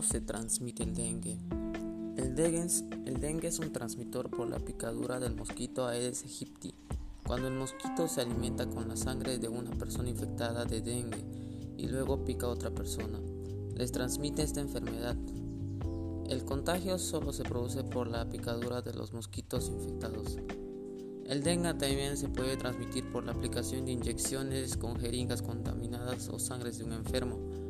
se transmite el dengue? El dengue, es, el dengue es un transmisor por la picadura del mosquito Aedes aegypti. Cuando el mosquito se alimenta con la sangre de una persona infectada de dengue y luego pica a otra persona, les transmite esta enfermedad. El contagio solo se produce por la picadura de los mosquitos infectados. El dengue también se puede transmitir por la aplicación de inyecciones con jeringas contaminadas o sangre de un enfermo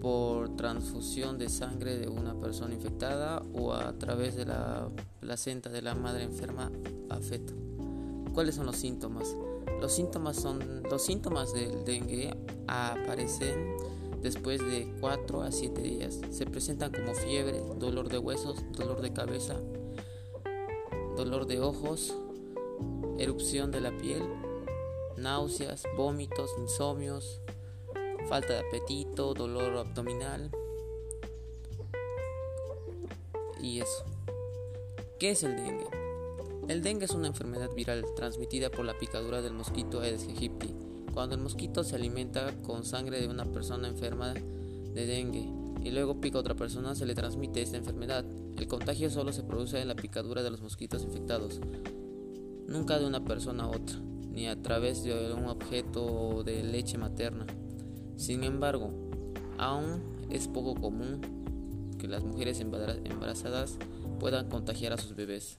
por transfusión de sangre de una persona infectada o a través de la placenta de la madre enferma a feto. ¿Cuáles son los síntomas? Los síntomas son los síntomas del dengue aparecen después de 4 a 7 días. Se presentan como fiebre, dolor de huesos, dolor de cabeza, dolor de ojos, erupción de la piel, náuseas, vómitos, insomnios, falta de apetito, dolor abdominal y eso. ¿Qué es el dengue? El dengue es una enfermedad viral transmitida por la picadura del mosquito Aedes aegypti. Cuando el mosquito se alimenta con sangre de una persona enferma de dengue y luego pica a otra persona, se le transmite esta enfermedad. El contagio solo se produce en la picadura de los mosquitos infectados, nunca de una persona a otra, ni a través de un objeto de leche materna. Sin embargo, aún es poco común que las mujeres embarazadas puedan contagiar a sus bebés.